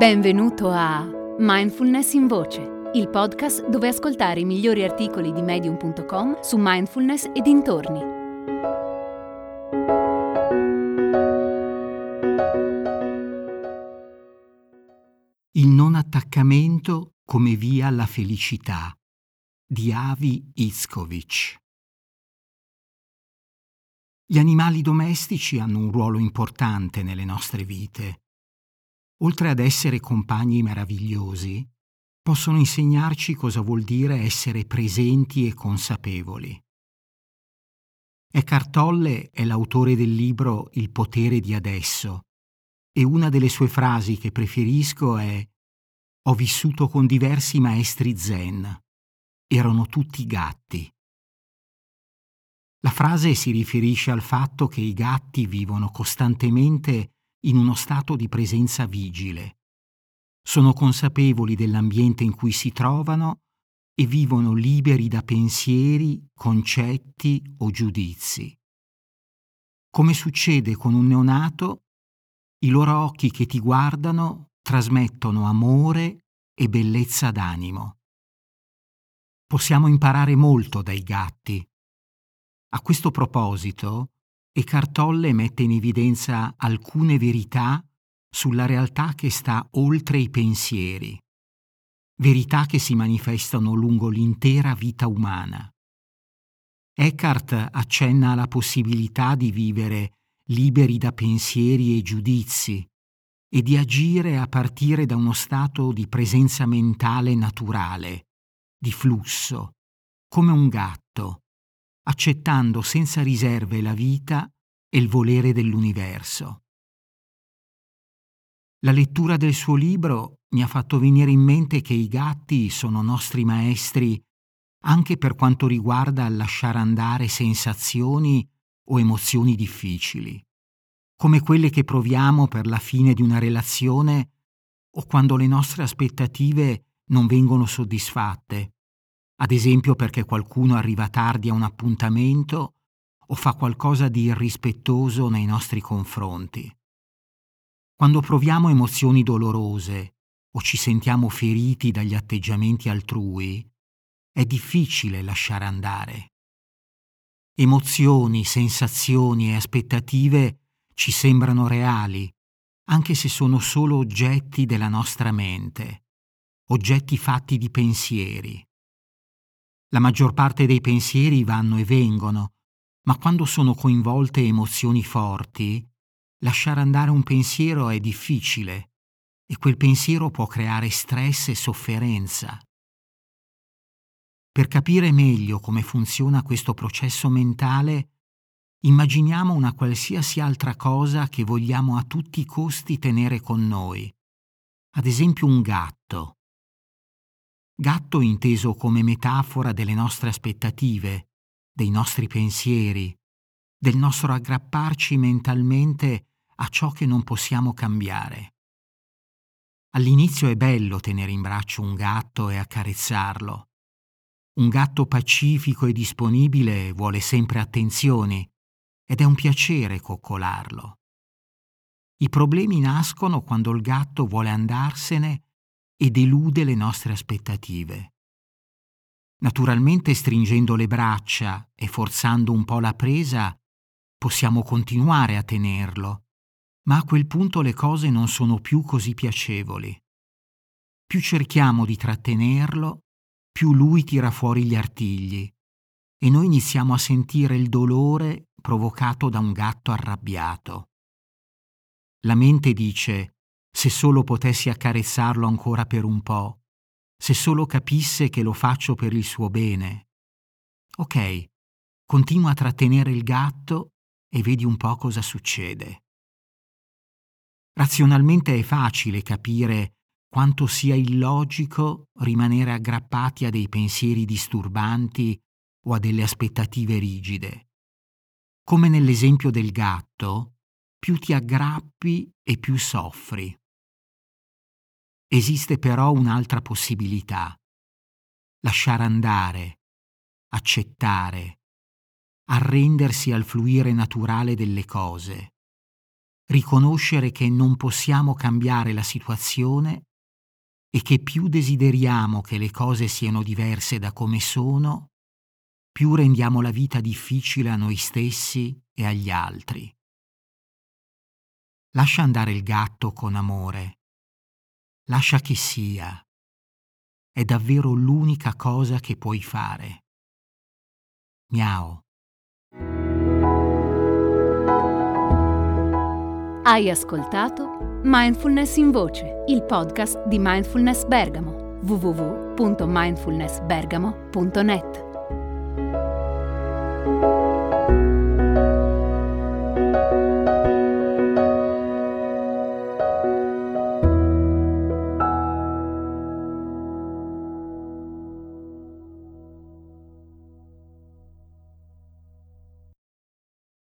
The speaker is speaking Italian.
Benvenuto a Mindfulness in Voce, il podcast dove ascoltare i migliori articoli di medium.com su mindfulness e dintorni. Il non attaccamento come via alla felicità di Avi Itzkovic. Gli animali domestici hanno un ruolo importante nelle nostre vite oltre ad essere compagni meravigliosi, possono insegnarci cosa vuol dire essere presenti e consapevoli. Eckhart Tolle è l'autore del libro Il potere di adesso e una delle sue frasi che preferisco è Ho vissuto con diversi maestri zen. Erano tutti gatti. La frase si riferisce al fatto che i gatti vivono costantemente in uno stato di presenza vigile. Sono consapevoli dell'ambiente in cui si trovano e vivono liberi da pensieri, concetti o giudizi. Come succede con un neonato, i loro occhi che ti guardano trasmettono amore e bellezza d'animo. Possiamo imparare molto dai gatti. A questo proposito, e Cartolle mette in evidenza alcune verità sulla realtà che sta oltre i pensieri, verità che si manifestano lungo l'intera vita umana. Eckhart accenna alla possibilità di vivere liberi da pensieri e giudizi e di agire a partire da uno stato di presenza mentale naturale, di flusso, come un gatto, accettando senza riserve la vita e il volere dell'universo. La lettura del suo libro mi ha fatto venire in mente che i gatti sono nostri maestri anche per quanto riguarda lasciare andare sensazioni o emozioni difficili, come quelle che proviamo per la fine di una relazione o quando le nostre aspettative non vengono soddisfatte ad esempio perché qualcuno arriva tardi a un appuntamento o fa qualcosa di irrispettoso nei nostri confronti. Quando proviamo emozioni dolorose o ci sentiamo feriti dagli atteggiamenti altrui, è difficile lasciare andare. Emozioni, sensazioni e aspettative ci sembrano reali, anche se sono solo oggetti della nostra mente, oggetti fatti di pensieri. La maggior parte dei pensieri vanno e vengono, ma quando sono coinvolte emozioni forti, lasciare andare un pensiero è difficile e quel pensiero può creare stress e sofferenza. Per capire meglio come funziona questo processo mentale, immaginiamo una qualsiasi altra cosa che vogliamo a tutti i costi tenere con noi, ad esempio un gatto gatto inteso come metafora delle nostre aspettative, dei nostri pensieri, del nostro aggrapparci mentalmente a ciò che non possiamo cambiare. All'inizio è bello tenere in braccio un gatto e accarezzarlo. Un gatto pacifico e disponibile vuole sempre attenzioni ed è un piacere coccolarlo. I problemi nascono quando il gatto vuole andarsene e delude le nostre aspettative. Naturalmente stringendo le braccia e forzando un po' la presa, possiamo continuare a tenerlo, ma a quel punto le cose non sono più così piacevoli. Più cerchiamo di trattenerlo, più lui tira fuori gli artigli e noi iniziamo a sentire il dolore provocato da un gatto arrabbiato. La mente dice se solo potessi accarezzarlo ancora per un po', se solo capisse che lo faccio per il suo bene. Ok, continua a trattenere il gatto e vedi un po' cosa succede. Razionalmente è facile capire quanto sia illogico rimanere aggrappati a dei pensieri disturbanti o a delle aspettative rigide. Come nell'esempio del gatto, più ti aggrappi e più soffri. Esiste però un'altra possibilità. Lasciare andare, accettare, arrendersi al fluire naturale delle cose, riconoscere che non possiamo cambiare la situazione e che più desideriamo che le cose siano diverse da come sono, più rendiamo la vita difficile a noi stessi e agli altri. Lascia andare il gatto con amore. Lascia che sia. È davvero l'unica cosa che puoi fare. Miau. Hai ascoltato Mindfulness in Voce, il podcast di Mindfulness Bergamo, www.mindfulnessbergamo.net.